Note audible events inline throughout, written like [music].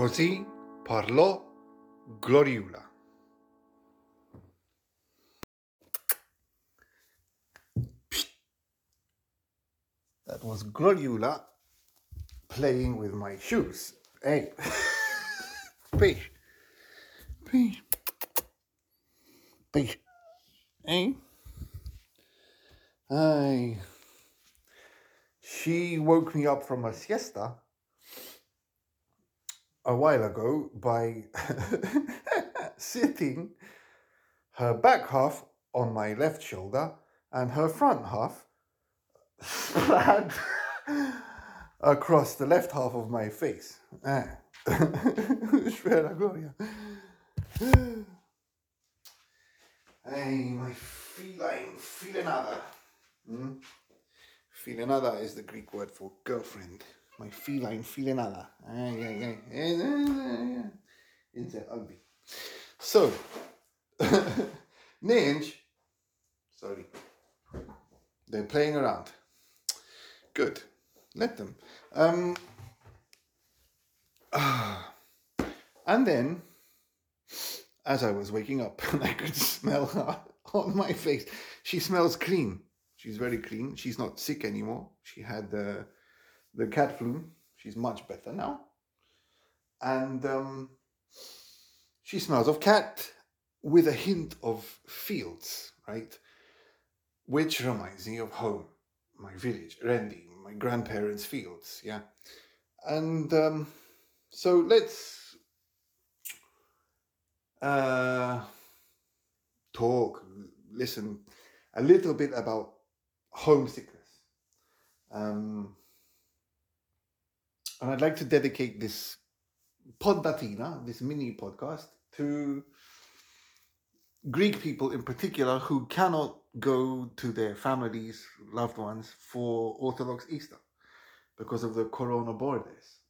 Così parlò. That was Glorioula playing with my shoes. Hey, peace, peace, peace. Hey, I. She woke me up from a siesta a while ago by [laughs] sitting her back half on my left shoulder and her front half spread [laughs] across the left half of my face. Ah. [laughs] Gloria. Hey, my feline filenada. Hmm? Is the Greek word for girlfriend. My feline filenada. Ay, ay, ay. Eh, eh, eh, Inte ugly. So, [laughs] Ninj, sorry, they're playing around. Good. Let them. Um, ah. [sighs] and then, as I was waking up, [laughs] I could smell her [laughs] on my face. She smells clean. She's very clean. She's not sick anymore. She had the the cat flu. She's much better now. And um, she smells of cat with a hint of fields, right? Which reminds me of home, my village, Randy, my grandparents' fields, yeah. And um, so let's uh, talk, listen a little bit about homesickness. Um, and I'd like to dedicate this poddatina, this mini podcast, to Greek people in particular who cannot go to their families, loved ones, for Orthodox Easter because of the corona borders.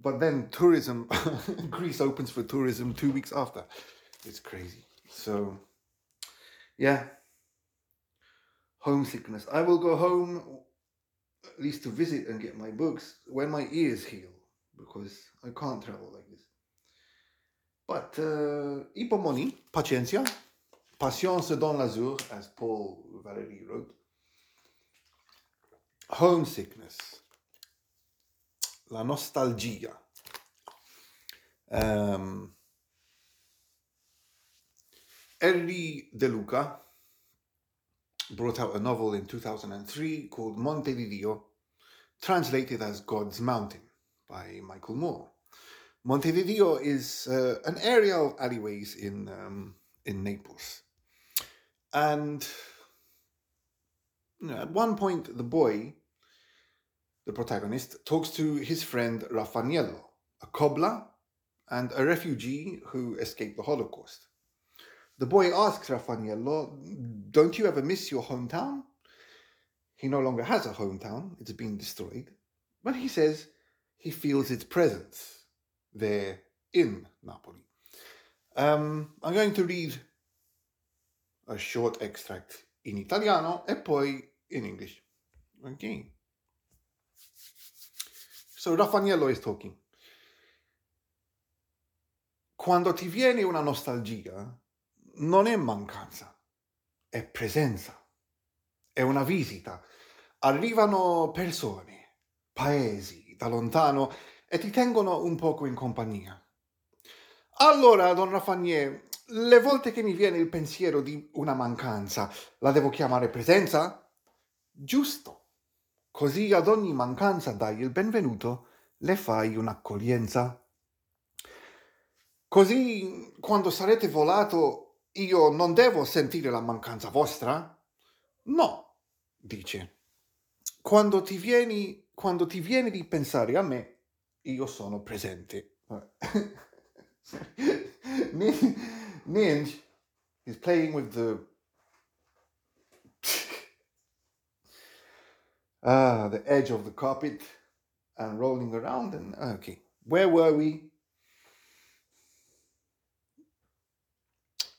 But then tourism, [laughs] Greece opens for tourism two weeks after. It's crazy. So, yeah, homesickness. I will go home at least to visit and get my books when my ears heal because I can't travel like this. But uh, ipomoni, paciencia, patience dans l'azur, as Paul Valéry wrote. Homesickness, la nostalgia. Um, Erri De Luca brought out a novel in 2003 called Montedidio, translated as God's Mountain by Michael Moore. Montedidio is uh, an area of alleyways in, um, in Naples. And you know, at one point, the boy, the protagonist, talks to his friend Rafaniello, a cobbler and a refugee who escaped the Holocaust. The boy asks Rafaniello, Don't you ever miss your hometown? He no longer has a hometown, it's been destroyed. But he says he feels its presence there in Napoli. Um, I'm going to read a short extract in Italiano e poi in English. Okay. So Rafaniello is talking. Quando ti viene una nostalgia, non è mancanza, è presenza, è una visita. Arrivano persone, paesi da lontano e ti tengono un poco in compagnia. Allora, don Raffagnier, le volte che mi viene il pensiero di una mancanza, la devo chiamare presenza? Giusto. Così ad ogni mancanza dai il benvenuto, le fai un'accoglienza. Così, quando sarete volato, io non devo sentire la mancanza vostra? No, dice. Quando ti vieni, quando ti viene di pensare a me, io sono presente. [laughs] Ninj is playing with the [laughs] ah the edge of the carpet and rolling around and okay. Where were we?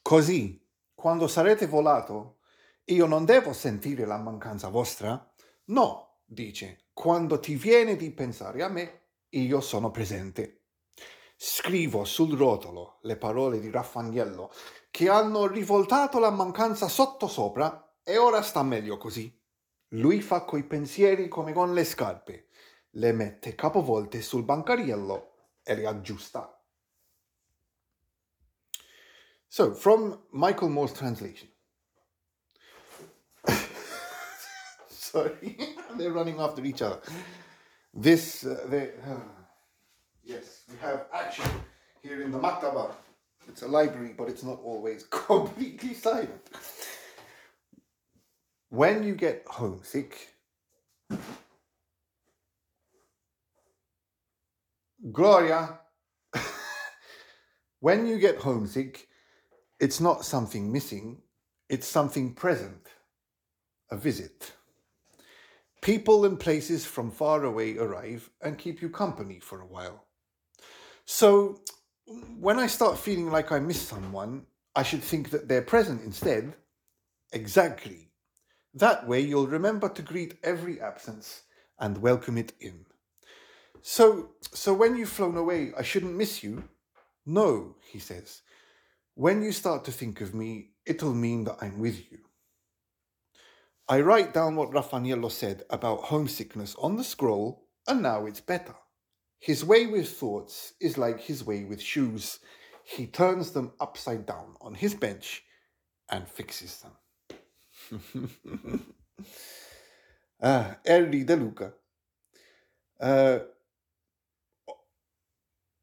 Così, quando sarete volato, io non devo sentire la mancanza vostra? No, dice, quando ti viene di pensare a me, io sono presente. Scrivo sul rotolo le parole di Raffagnello che hanno rivoltato la mancanza sottosopra e ora sta meglio così. Lui fa coi pensieri come con le scarpe, le mette capovolte sul bancariello e le aggiusta. So, from Michael Moore's translation. [laughs] Sorry, [laughs] they're running after each other. This, uh, they, uh, [sighs] yes, we have action here in the Maktaba. It's a library, but it's not always [laughs] completely silent. When you get homesick, Gloria, when you get homesick, it's not something missing, it's something present, a visit. People and places from far away arrive and keep you company for a while. So, when I start feeling like I miss someone, I should think that they're present instead. Exactly. That way you'll remember to greet every absence and welcome it in. So, so when you've flown away, I shouldn't miss you? No, he says. When you start to think of me, it'll mean that I'm with you. I write down what Raffaello said about homesickness on the scroll, and now it's better. His way with thoughts is like his way with shoes. He turns them upside down on his bench and fixes them. [laughs] ah, Erri De Luca. Uh,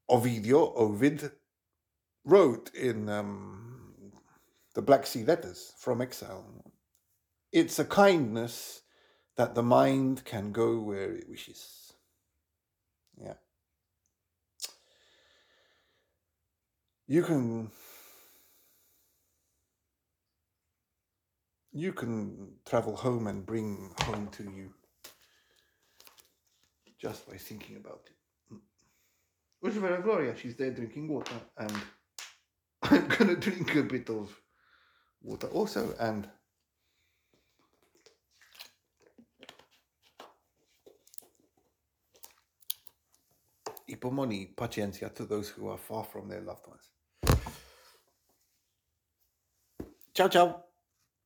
Ovidio, Ovid, wrote in um, the Black Sea Letters from Exile it's a kindness that the mind can go where it wishes. Yeah. You can you can travel home and bring home to you just by thinking about it. Ursula Gloria, she's there drinking water, and I'm gonna drink a bit of water also, and ipomoni paciencia to those who are far from their loved ones. Ciao, ciao.